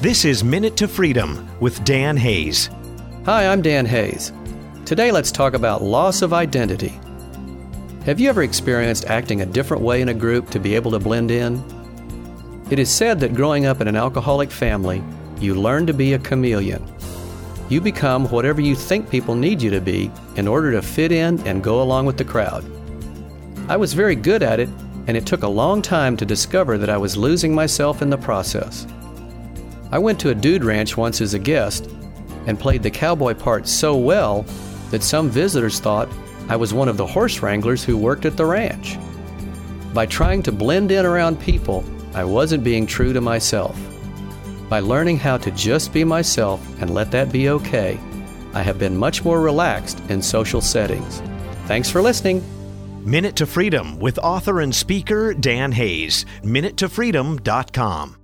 This is Minute to Freedom with Dan Hayes. Hi, I'm Dan Hayes. Today, let's talk about loss of identity. Have you ever experienced acting a different way in a group to be able to blend in? It is said that growing up in an alcoholic family, you learn to be a chameleon. You become whatever you think people need you to be in order to fit in and go along with the crowd. I was very good at it, and it took a long time to discover that I was losing myself in the process. I went to a dude ranch once as a guest and played the cowboy part so well that some visitors thought I was one of the horse wranglers who worked at the ranch. By trying to blend in around people, I wasn't being true to myself. By learning how to just be myself and let that be okay, I have been much more relaxed in social settings. Thanks for listening. Minute to Freedom with author and speaker Dan Hayes. MinuteToFreedom.com.